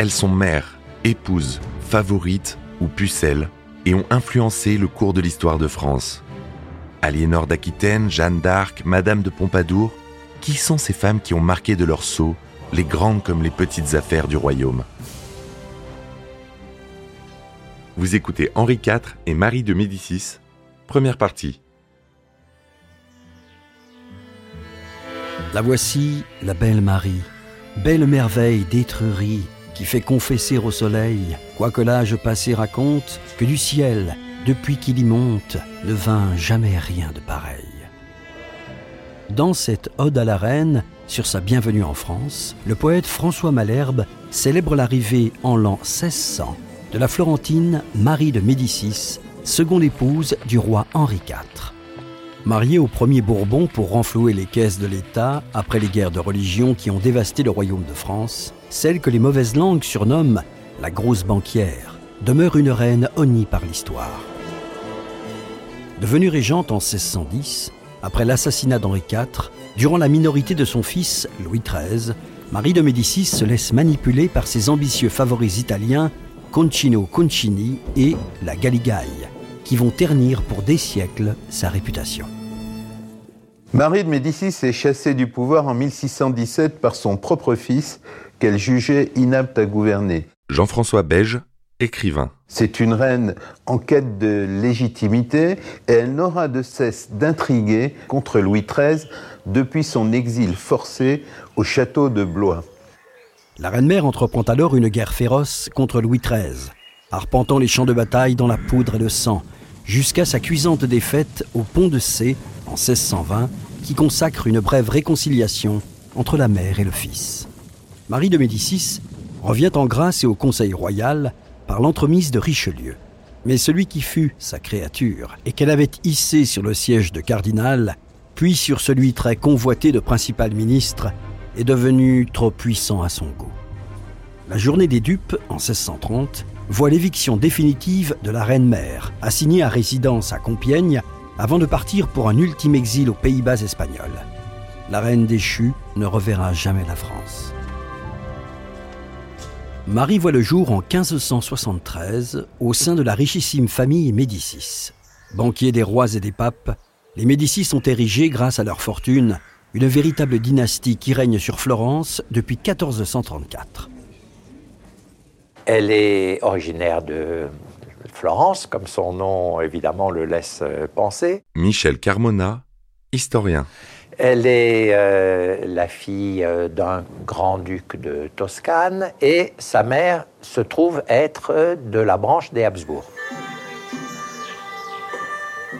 elles sont mères, épouses, favorites ou pucelles et ont influencé le cours de l'histoire de France. Aliénor d'Aquitaine, Jeanne d'Arc, Madame de Pompadour, qui sont ces femmes qui ont marqué de leur sceau les grandes comme les petites affaires du royaume? Vous écoutez Henri IV et Marie de Médicis, première partie. La voici, la belle Marie, belle merveille d'Étrurie, qui fait confesser au soleil, quoique l'âge passé raconte, que du ciel, depuis qu'il y monte, ne vint jamais rien de pareil. Dans cette Ode à la Reine, sur sa bienvenue en France, le poète François Malherbe célèbre l'arrivée en l'an 1600 de la Florentine Marie de Médicis, seconde épouse du roi Henri IV. Mariée au premier Bourbon pour renflouer les caisses de l'État après les guerres de religion qui ont dévasté le royaume de France, celle que les mauvaises langues surnomment la grosse banquière demeure une reine honnie par l'histoire. Devenue régente en 1610, après l'assassinat d'Henri IV, durant la minorité de son fils Louis XIII, Marie de Médicis se laisse manipuler par ses ambitieux favoris italiens Concino Concini et la Galigaille, qui vont ternir pour des siècles sa réputation. Marie de Médicis est chassée du pouvoir en 1617 par son propre fils, qu'elle jugeait inapte à gouverner. Jean-François Beige, écrivain. C'est une reine en quête de légitimité et elle n'aura de cesse d'intriguer contre Louis XIII depuis son exil forcé au château de Blois. La reine-mère entreprend alors une guerre féroce contre Louis XIII, arpentant les champs de bataille dans la poudre et le sang, jusqu'à sa cuisante défaite au pont de C en 1620, qui consacre une brève réconciliation entre la mère et le fils. Marie de Médicis revient en grâce et au Conseil royal par l'entremise de Richelieu. Mais celui qui fut sa créature et qu'elle avait hissé sur le siège de cardinal, puis sur celui très convoité de principal ministre, est devenu trop puissant à son goût. La journée des dupes, en 1630, voit l'éviction définitive de la reine-mère, assignée à résidence à Compiègne, avant de partir pour un ultime exil aux Pays-Bas espagnols. La reine déchue ne reverra jamais la France. Marie voit le jour en 1573 au sein de la richissime famille Médicis. Banquiers des rois et des papes, les Médicis ont érigé, grâce à leur fortune, une véritable dynastie qui règne sur Florence depuis 1434. Elle est originaire de Florence, comme son nom évidemment le laisse penser. Michel Carmona, historien. Elle est euh, la fille euh, d'un grand-duc de Toscane et sa mère se trouve être de la branche des Habsbourg.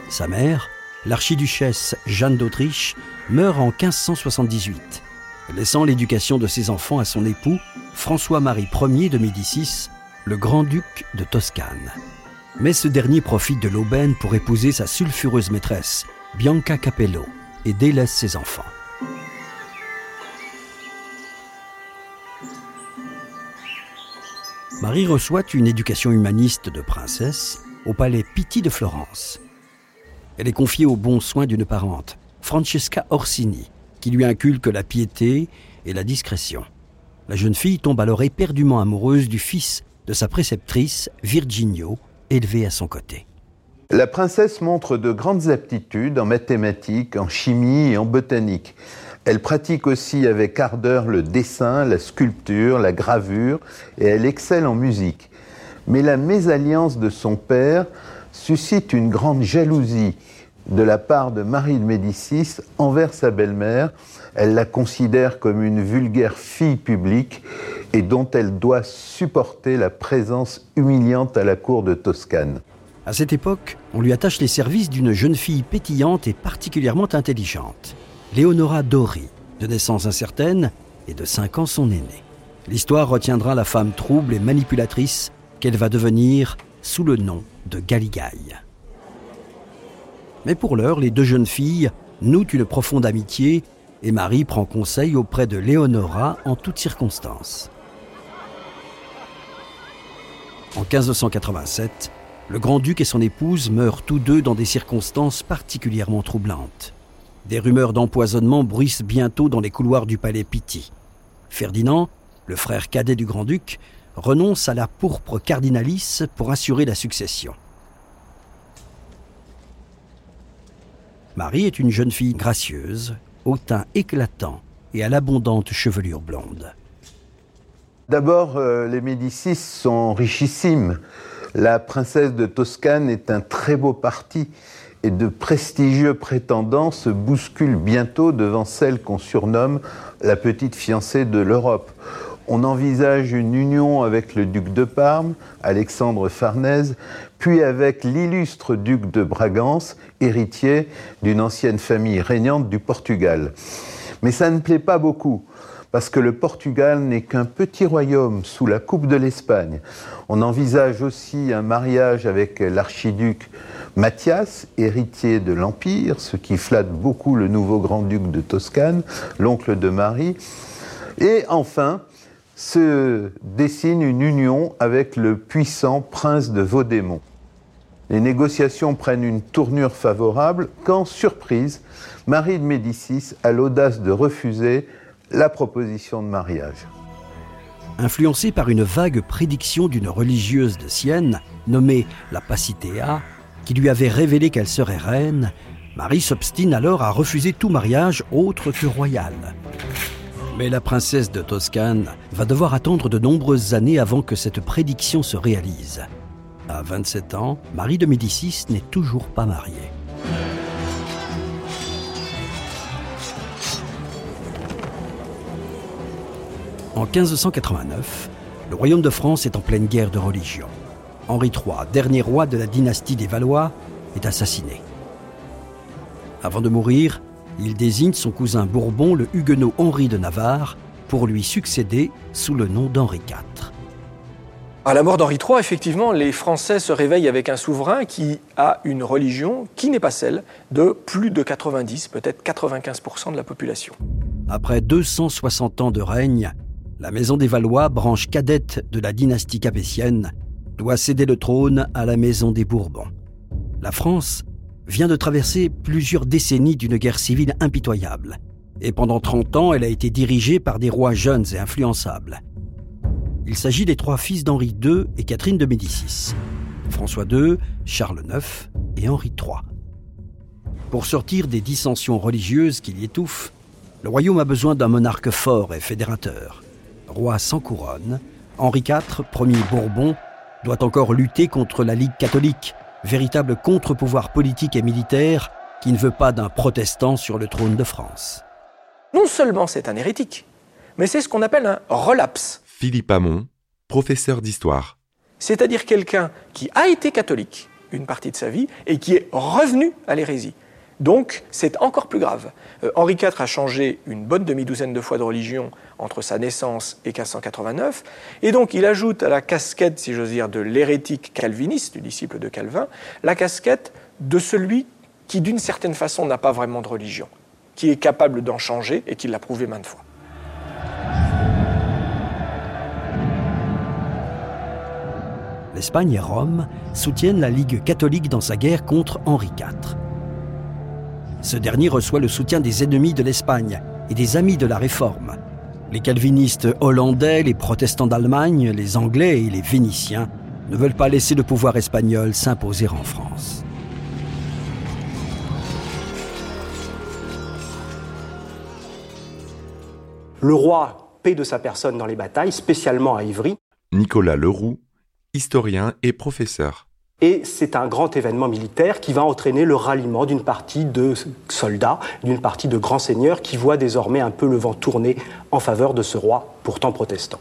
Sa mère, l'archiduchesse Jeanne d'Autriche, meurt en 1578, laissant l'éducation de ses enfants à son époux, François-Marie Ier de Médicis, le grand-duc de Toscane. Mais ce dernier profite de l'aubaine pour épouser sa sulfureuse maîtresse, Bianca Capello, et délaisse ses enfants. Marie reçoit une éducation humaniste de princesse au palais Pitti de Florence. Elle est confiée aux bons soins d'une parente, Francesca Orsini, qui lui inculque la piété et la discrétion. La jeune fille tombe alors éperdument amoureuse du fils de sa préceptrice, Virginio, élevé à son côté. La princesse montre de grandes aptitudes en mathématiques, en chimie et en botanique. Elle pratique aussi avec ardeur le dessin, la sculpture, la gravure et elle excelle en musique. Mais la mésalliance de son père suscite une grande jalousie de la part de Marie de Médicis envers sa belle-mère. Elle la considère comme une vulgaire fille publique et dont elle doit supporter la présence humiliante à la cour de Toscane. À cette époque, on lui attache les services d'une jeune fille pétillante et particulièrement intelligente, Léonora Dori, de naissance incertaine et de 5 ans son aînée. L'histoire retiendra la femme trouble et manipulatrice qu'elle va devenir sous le nom de Galigaille. Mais pour l'heure, les deux jeunes filles nouent une profonde amitié et Marie prend conseil auprès de Léonora en toutes circonstances. En 1587, le grand-duc et son épouse meurent tous deux dans des circonstances particulièrement troublantes. Des rumeurs d'empoisonnement bruissent bientôt dans les couloirs du palais Pitti. Ferdinand, le frère cadet du grand-duc, renonce à la pourpre cardinalice pour assurer la succession. Marie est une jeune fille gracieuse, au teint éclatant et à l'abondante chevelure blonde. D'abord, euh, les Médicis sont richissimes. La princesse de Toscane est un très beau parti et de prestigieux prétendants se bousculent bientôt devant celle qu'on surnomme la petite fiancée de l'Europe. On envisage une union avec le duc de Parme, Alexandre Farnèse, puis avec l'illustre duc de Bragance, héritier d'une ancienne famille régnante du Portugal. Mais ça ne plaît pas beaucoup parce que le Portugal n'est qu'un petit royaume sous la coupe de l'Espagne. On envisage aussi un mariage avec l'archiduc Mathias, héritier de l'Empire, ce qui flatte beaucoup le nouveau grand-duc de Toscane, l'oncle de Marie. Et enfin, se dessine une union avec le puissant prince de Vaudémont. Les négociations prennent une tournure favorable quand, surprise, Marie de Médicis a l'audace de refuser la proposition de mariage. Influencée par une vague prédiction d'une religieuse de Sienne, nommée la Pacitea, qui lui avait révélé qu'elle serait reine, Marie s'obstine alors à refuser tout mariage autre que royal. Mais la princesse de Toscane va devoir attendre de nombreuses années avant que cette prédiction se réalise. À 27 ans, Marie de Médicis n'est toujours pas mariée. En 1589, le royaume de France est en pleine guerre de religion. Henri III, dernier roi de la dynastie des Valois, est assassiné. Avant de mourir, il désigne son cousin Bourbon, le huguenot Henri de Navarre, pour lui succéder sous le nom d'Henri IV. À la mort d'Henri III, effectivement, les Français se réveillent avec un souverain qui a une religion qui n'est pas celle de plus de 90, peut-être 95% de la population. Après 260 ans de règne, la maison des Valois, branche cadette de la dynastie capétienne, doit céder le trône à la maison des Bourbons. La France vient de traverser plusieurs décennies d'une guerre civile impitoyable, et pendant 30 ans, elle a été dirigée par des rois jeunes et influençables. Il s'agit des trois fils d'Henri II et Catherine de Médicis, François II, Charles IX et Henri III. Pour sortir des dissensions religieuses qui l'y étouffent, le royaume a besoin d'un monarque fort et fédérateur roi sans couronne, Henri IV, premier Bourbon, doit encore lutter contre la Ligue catholique, véritable contre-pouvoir politique et militaire qui ne veut pas d'un protestant sur le trône de France. Non seulement c'est un hérétique, mais c'est ce qu'on appelle un relapse. Philippe Hamon, professeur d'histoire. C'est-à-dire quelqu'un qui a été catholique une partie de sa vie et qui est revenu à l'hérésie. Donc c'est encore plus grave. Euh, Henri IV a changé une bonne demi-douzaine de fois de religion entre sa naissance et 1589, et donc il ajoute à la casquette, si j'ose dire, de l'hérétique calviniste, du disciple de Calvin, la casquette de celui qui d'une certaine façon n'a pas vraiment de religion, qui est capable d'en changer et qui l'a prouvé maintes fois. L'Espagne et Rome soutiennent la Ligue catholique dans sa guerre contre Henri IV. Ce dernier reçoit le soutien des ennemis de l'Espagne et des amis de la Réforme. Les calvinistes hollandais, les protestants d'Allemagne, les Anglais et les Vénitiens ne veulent pas laisser le pouvoir espagnol s'imposer en France. Le roi paie de sa personne dans les batailles, spécialement à Ivry. Nicolas Leroux, historien et professeur. Et c'est un grand événement militaire qui va entraîner le ralliement d'une partie de soldats, d'une partie de grands seigneurs qui voient désormais un peu le vent tourner en faveur de ce roi pourtant protestant.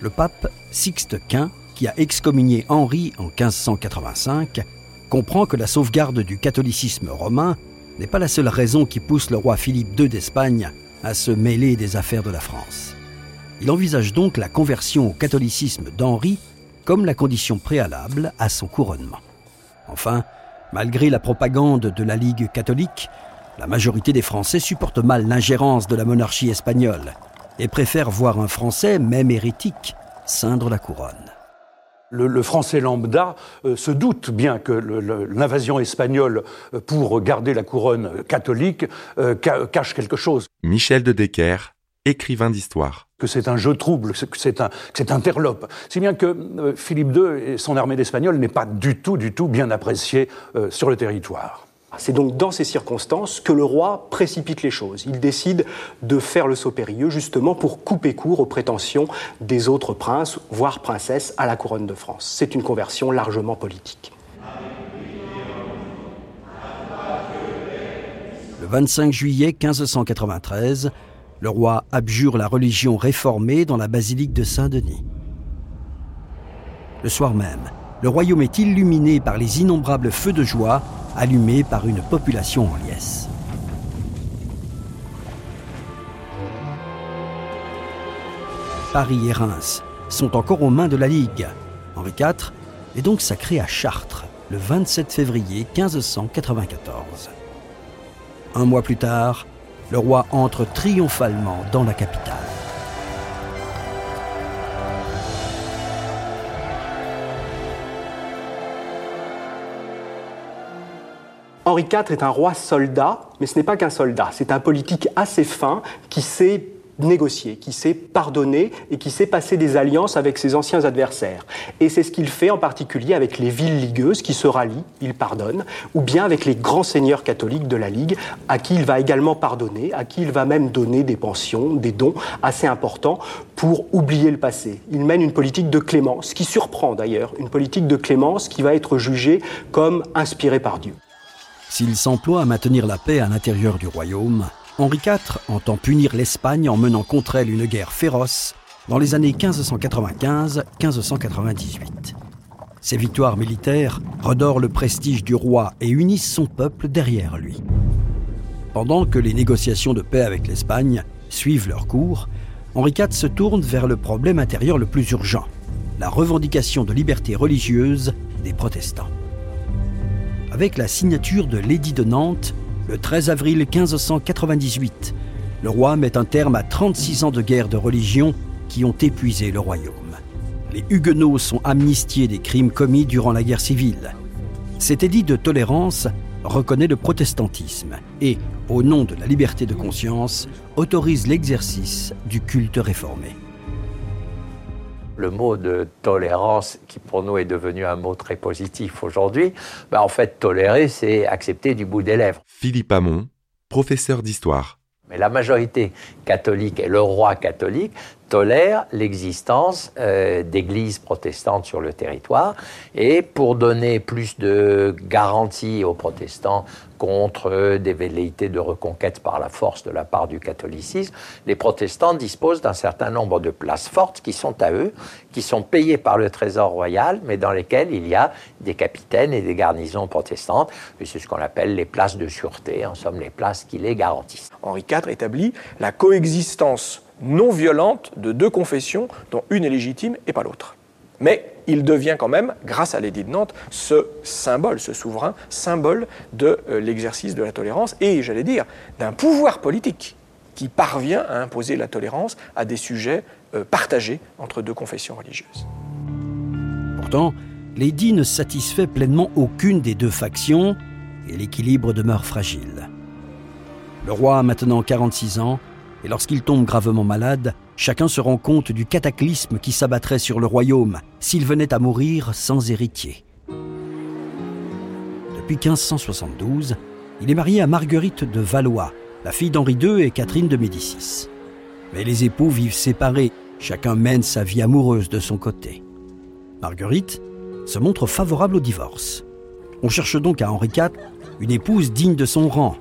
Le pape Sixte Quint, qui a excommunié Henri en 1585, comprend que la sauvegarde du catholicisme romain n'est pas la seule raison qui pousse le roi Philippe II d'Espagne à se mêler des affaires de la France. Il envisage donc la conversion au catholicisme d'Henri comme la condition préalable à son couronnement. Enfin, malgré la propagande de la Ligue catholique, la majorité des Français supportent mal l'ingérence de la monarchie espagnole et préfèrent voir un Français, même hérétique, ceindre la couronne. Le, Français lambda euh, se doute bien que l'invasion espagnole euh, pour garder la couronne catholique euh, cache quelque chose. Michel de Decker, écrivain d'histoire. Que c'est un jeu trouble, que c'est un, c'est interlope. Si bien que euh, Philippe II et son armée d'Espagnols n'est pas du tout, du tout bien apprécié euh, sur le territoire. C'est donc dans ces circonstances que le roi précipite les choses. Il décide de faire le saut périlleux justement pour couper court aux prétentions des autres princes, voire princesses, à la couronne de France. C'est une conversion largement politique. Le 25 juillet 1593, le roi abjure la religion réformée dans la basilique de Saint-Denis. Le soir même, le royaume est illuminé par les innombrables feux de joie allumés par une population en liesse. Paris et Reims sont encore aux mains de la Ligue. Henri IV est donc sacré à Chartres le 27 février 1594. Un mois plus tard, le roi entre triomphalement dans la capitale. Henri IV est un roi soldat, mais ce n'est pas qu'un soldat, c'est un politique assez fin qui sait négocier, qui sait pardonner et qui sait passer des alliances avec ses anciens adversaires. Et c'est ce qu'il fait en particulier avec les villes ligueuses qui se rallient, il pardonne, ou bien avec les grands seigneurs catholiques de la Ligue, à qui il va également pardonner, à qui il va même donner des pensions, des dons assez importants pour oublier le passé. Il mène une politique de clémence, qui surprend d'ailleurs, une politique de clémence qui va être jugée comme inspirée par Dieu. S'il s'emploie à maintenir la paix à l'intérieur du royaume, Henri IV entend punir l'Espagne en menant contre elle une guerre féroce dans les années 1595-1598. Ces victoires militaires redorent le prestige du roi et unissent son peuple derrière lui. Pendant que les négociations de paix avec l'Espagne suivent leur cours, Henri IV se tourne vers le problème intérieur le plus urgent, la revendication de liberté religieuse des protestants. Avec la signature de l'édit de Nantes, le 13 avril 1598, le roi met un terme à 36 ans de guerre de religion qui ont épuisé le royaume. Les Huguenots sont amnistiés des crimes commis durant la guerre civile. Cet édit de tolérance reconnaît le protestantisme et, au nom de la liberté de conscience, autorise l'exercice du culte réformé le mot de tolérance, qui pour nous est devenu un mot très positif aujourd'hui, ben en fait, tolérer, c'est accepter du bout des lèvres. Philippe Hamon, professeur d'histoire. Mais la majorité catholique et le roi catholique tolèrent l'existence euh, d'églises protestantes sur le territoire. Et pour donner plus de garanties aux protestants contre des velléités de reconquête par la force de la part du catholicisme, les protestants disposent d'un certain nombre de places fortes qui sont à eux, qui sont payées par le trésor royal, mais dans lesquelles il y a des capitaines et des garnisons protestantes. C'est ce qu'on appelle les places de sûreté, en somme les places qui les garantissent. Henri IV établit la coexistence non violente de deux confessions dont une est légitime et pas l'autre. Mais il devient quand même, grâce à l'édit de Nantes, ce symbole, ce souverain symbole de euh, l'exercice de la tolérance et, j'allais dire, d'un pouvoir politique qui parvient à imposer la tolérance à des sujets euh, partagés entre deux confessions religieuses. Pourtant, l'édit ne satisfait pleinement aucune des deux factions et l'équilibre demeure fragile. Le roi a maintenant 46 ans et lorsqu'il tombe gravement malade, chacun se rend compte du cataclysme qui s'abattrait sur le royaume s'il venait à mourir sans héritier. Depuis 1572, il est marié à Marguerite de Valois, la fille d'Henri II et Catherine de Médicis. Mais les époux vivent séparés, chacun mène sa vie amoureuse de son côté. Marguerite se montre favorable au divorce. On cherche donc à Henri IV une épouse digne de son rang,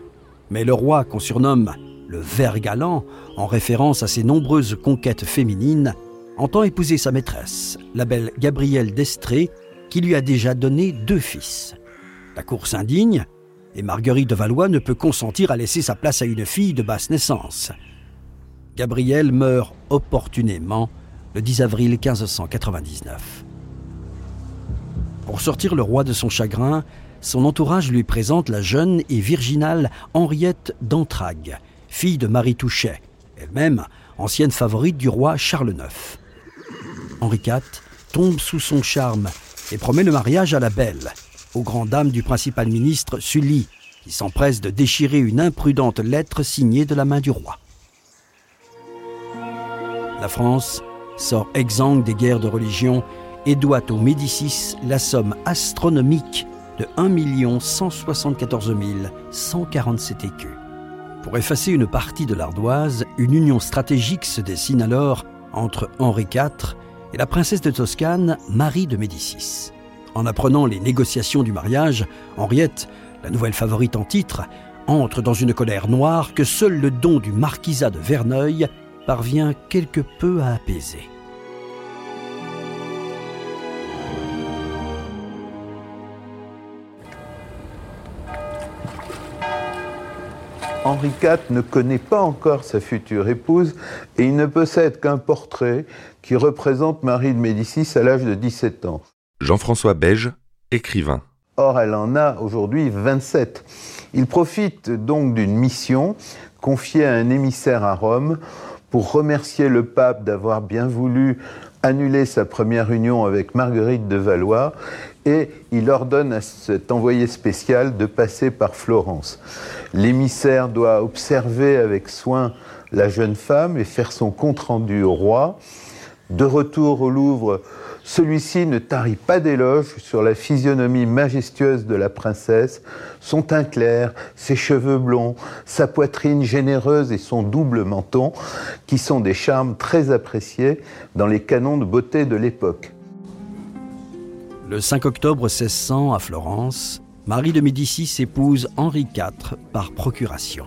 mais le roi qu'on surnomme le ver galant, en référence à ses nombreuses conquêtes féminines, entend épouser sa maîtresse, la belle Gabrielle d'Estrée, qui lui a déjà donné deux fils. La cour s'indigne, et Marguerite de Valois ne peut consentir à laisser sa place à une fille de basse naissance. Gabrielle meurt opportunément le 10 avril 1599. Pour sortir le roi de son chagrin, son entourage lui présente la jeune et virginale Henriette d'Entragues, fille de Marie Touchet, elle-même ancienne favorite du roi Charles IX. Henri IV tombe sous son charme et promet le mariage à la belle, aux grandes dames du principal ministre Sully, qui s'empresse de déchirer une imprudente lettre signée de la main du roi. La France sort exsangue des guerres de religion et doit aux Médicis la somme astronomique de 1 174 147 écus. Pour effacer une partie de l'ardoise, une union stratégique se dessine alors entre Henri IV et la princesse de Toscane, Marie de Médicis. En apprenant les négociations du mariage, Henriette, la nouvelle favorite en titre, entre dans une colère noire que seul le don du marquisat de Verneuil parvient quelque peu à apaiser. Henri IV ne connaît pas encore sa future épouse et il ne possède qu'un portrait qui représente Marie de Médicis à l'âge de 17 ans. Jean-François Beige, écrivain. Or, elle en a aujourd'hui 27. Il profite donc d'une mission confiée à un émissaire à Rome pour remercier le pape d'avoir bien voulu annuler sa première union avec Marguerite de Valois et il ordonne à cet envoyé spécial de passer par Florence. L'émissaire doit observer avec soin la jeune femme et faire son compte-rendu au roi. De retour au Louvre, celui-ci ne tarit pas d'éloges sur la physionomie majestueuse de la princesse, son teint clair, ses cheveux blonds, sa poitrine généreuse et son double menton, qui sont des charmes très appréciés dans les canons de beauté de l'époque. Le 5 octobre 1600, à Florence, Marie de Médicis épouse Henri IV par procuration.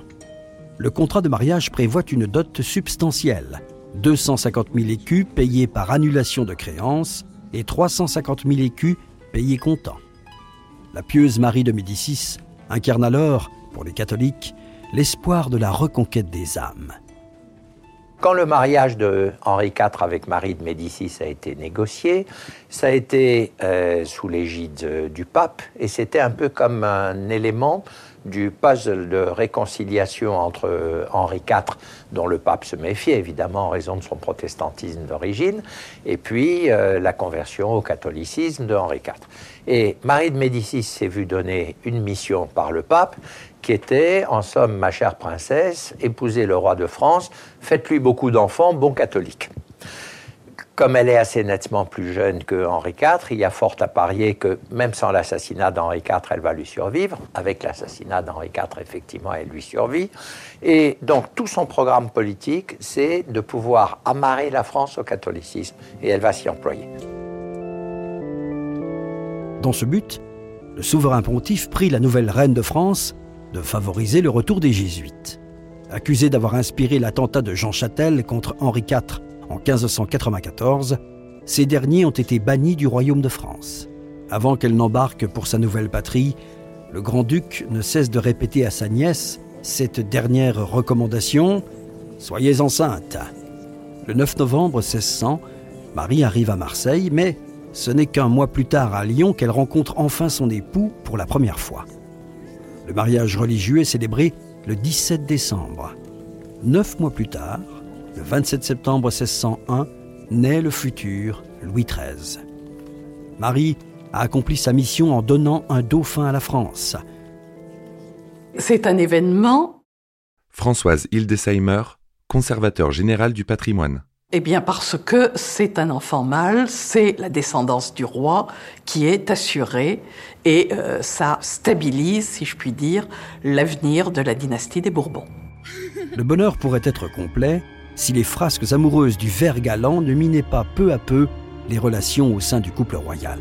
Le contrat de mariage prévoit une dot substantielle, 250 000 écus payés par annulation de créances et 350 000 écus payés comptant. La pieuse Marie de Médicis incarne alors, pour les catholiques, l'espoir de la reconquête des âmes. Quand le mariage de Henri IV avec Marie de Médicis a été négocié, ça a été euh, sous l'égide du pape et c'était un peu comme un élément du puzzle de réconciliation entre euh, Henri IV, dont le pape se méfiait évidemment en raison de son protestantisme d'origine, et puis euh, la conversion au catholicisme de Henri IV. Et Marie de Médicis s'est vue donner une mission par le pape qui était, en somme, ma chère princesse, épousez le roi de France, faites-lui beaucoup d'enfants, bon catholique. Comme elle est assez nettement plus jeune que Henri IV, il y a fort à parier que même sans l'assassinat d'Henri IV, elle va lui survivre. Avec l'assassinat d'Henri IV, effectivement, elle lui survit. Et donc tout son programme politique, c'est de pouvoir amarrer la France au catholicisme. Et elle va s'y employer. Dans ce but, le souverain pontife prit la nouvelle reine de France de favoriser le retour des jésuites. Accusés d'avoir inspiré l'attentat de Jean Châtel contre Henri IV en 1594, ces derniers ont été bannis du royaume de France. Avant qu'elle n'embarque pour sa nouvelle patrie, le grand-duc ne cesse de répéter à sa nièce cette dernière recommandation Soyez enceinte. Le 9 novembre 1600, Marie arrive à Marseille, mais ce n'est qu'un mois plus tard à Lyon qu'elle rencontre enfin son époux pour la première fois. Le mariage religieux est célébré le 17 décembre. Neuf mois plus tard, le 27 septembre 1601, naît le futur Louis XIII. Marie a accompli sa mission en donnant un dauphin à la France. C'est un événement. Françoise Hildesheimer, conservateur général du patrimoine. Eh bien parce que c'est un enfant mâle, c'est la descendance du roi qui est assurée et euh, ça stabilise, si je puis dire, l'avenir de la dynastie des Bourbons. Le bonheur pourrait être complet si les frasques amoureuses du ver galant ne minaient pas peu à peu les relations au sein du couple royal.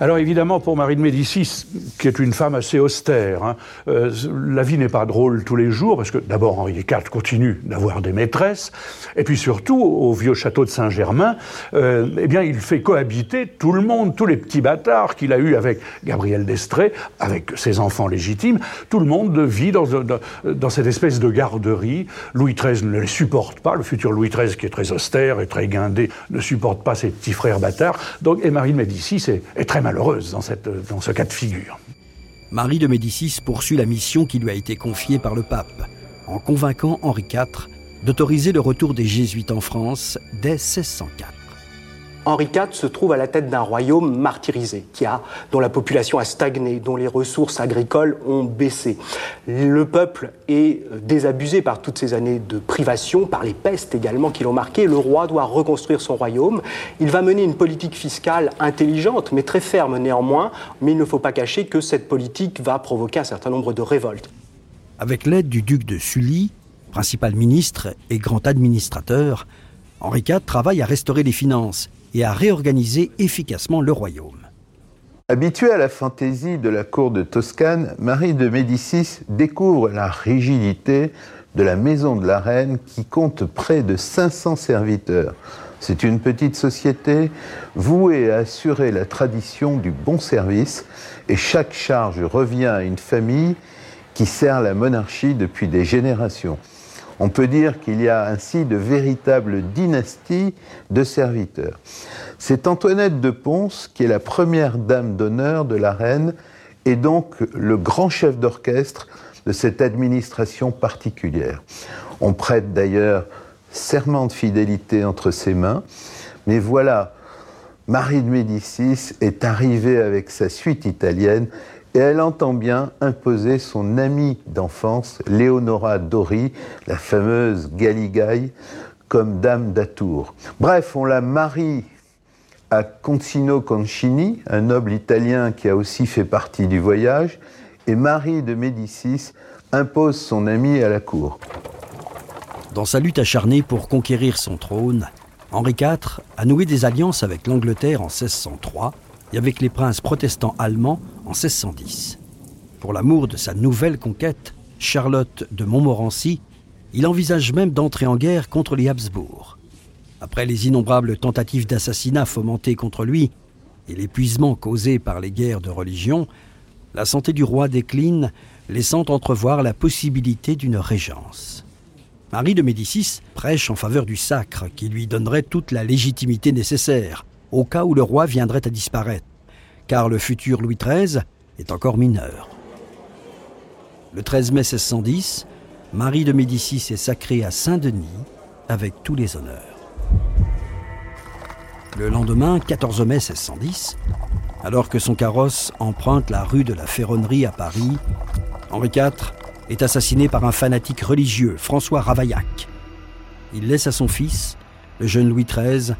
Alors évidemment, pour Marie de Médicis, qui est une femme assez austère, hein, euh, la vie n'est pas drôle tous les jours, parce que d'abord Henri IV continue d'avoir des maîtresses, et puis surtout, au vieux château de Saint-Germain, euh, eh bien, il fait cohabiter tout le monde, tous les petits bâtards qu'il a eus avec Gabriel d'Estrée, avec ses enfants légitimes, tout le monde vit dans, dans, dans cette espèce de garderie. Louis XIII ne les supporte pas, le futur Louis XIII, qui est très austère et très guindé, ne supporte pas ses petits frères bâtards, donc, et Marie de Médicis est, est très malheureuse dans, ce cas de figure. Marie de Médicis poursuit la mission qui lui a été confiée par le pape, en convainquant Henri IV d'autoriser le retour des jésuites en France dès 1604. Henri IV se trouve à la tête d'un royaume martyrisé, qui a, dont la population a stagné, dont les ressources agricoles ont baissé. Le peuple est désabusé par toutes ces années de privation, par les pestes également qui l'ont marqué. Le roi doit reconstruire son royaume. Il va mener une politique fiscale intelligente, mais très ferme néanmoins. Mais il ne faut pas cacher que cette politique va provoquer un certain nombre de révoltes. Avec l'aide du duc de Sully, principal ministre et grand administrateur, Henri IV travaille à restaurer les finances et à réorganiser efficacement le royaume. Habituée à la fantaisie de la cour de Toscane, Marie de Médicis découvre la rigidité de la maison de la reine qui compte près de 500 serviteurs. C'est une petite société vouée à assurer la tradition du bon service et chaque charge revient à une famille qui sert la monarchie depuis des générations. On peut dire qu'il y a ainsi de véritables dynasties de serviteurs. C'est Antoinette de Ponce qui est la première dame d'honneur de la reine et donc le grand chef d'orchestre de cette administration particulière. On prête d'ailleurs serment de fidélité entre ses mains, mais voilà, Marie de Médicis est arrivée avec sa suite italienne et elle entend bien imposer son amie d'enfance, Leonora Dori, la fameuse Galigaï, comme dame d'Atour. Bref, on la marie à Concino Concini, un noble italien qui a aussi fait partie du voyage, et Marie de Médicis impose son amie à la cour. Dans sa lutte acharnée pour conquérir son trône, Henri IV a noué des alliances avec l'Angleterre en 1603 et avec les princes protestants allemands en 1610. Pour l'amour de sa nouvelle conquête, Charlotte de Montmorency, il envisage même d'entrer en guerre contre les Habsbourg. Après les innombrables tentatives d'assassinat fomentées contre lui et l'épuisement causé par les guerres de religion, la santé du roi décline, laissant entrevoir la possibilité d'une régence. Marie de Médicis prêche en faveur du sacre qui lui donnerait toute la légitimité nécessaire au cas où le roi viendrait à disparaître, car le futur Louis XIII est encore mineur. Le 13 mai 1610, Marie de Médicis est sacrée à Saint-Denis avec tous les honneurs. Le lendemain, 14 mai 1610, alors que son carrosse emprunte la rue de la Ferronnerie à Paris, Henri IV est assassiné par un fanatique religieux, François Ravaillac. Il laisse à son fils, le jeune Louis XIII,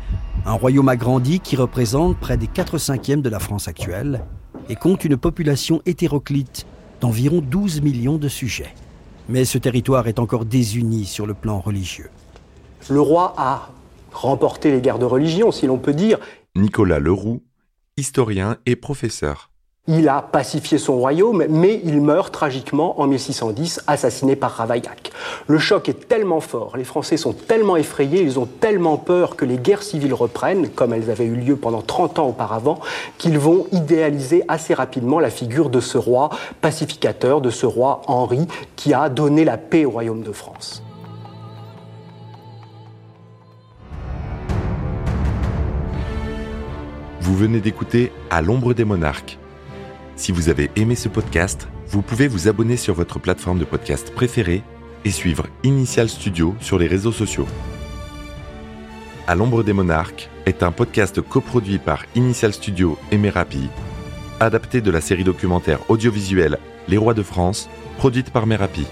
un royaume agrandi qui représente près des 4 cinquièmes de la France actuelle et compte une population hétéroclite d'environ 12 millions de sujets. Mais ce territoire est encore désuni sur le plan religieux. Le roi a remporté les guerres de religion, si l'on peut dire. Nicolas Leroux, historien et professeur. Il a pacifié son royaume, mais il meurt tragiquement en 1610, assassiné par Ravaillac. Le choc est tellement fort, les Français sont tellement effrayés, ils ont tellement peur que les guerres civiles reprennent, comme elles avaient eu lieu pendant 30 ans auparavant, qu'ils vont idéaliser assez rapidement la figure de ce roi pacificateur, de ce roi Henri, qui a donné la paix au royaume de France. Vous venez d'écouter À l'ombre des monarques si vous avez aimé ce podcast, vous pouvez vous abonner sur votre plateforme de podcast préférée et suivre Initial Studio sur les réseaux sociaux. À l'ombre des monarques est un podcast coproduit par Initial Studio et Merapi, adapté de la série documentaire audiovisuelle Les Rois de France, produite par Merapi.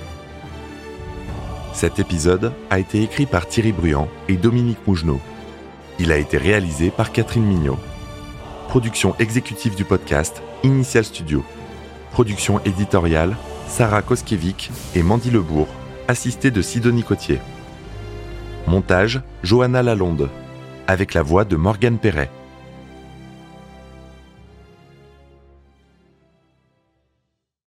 Cet épisode a été écrit par Thierry Bruand et Dominique Mougenot. Il a été réalisé par Catherine Mignot. Production exécutive du podcast Initial Studio. Production éditoriale Sarah Koskiewicz et Mandy Lebourg, assistée de Sidonie Cotier. Montage Johanna Lalonde, avec la voix de Morgane Perret.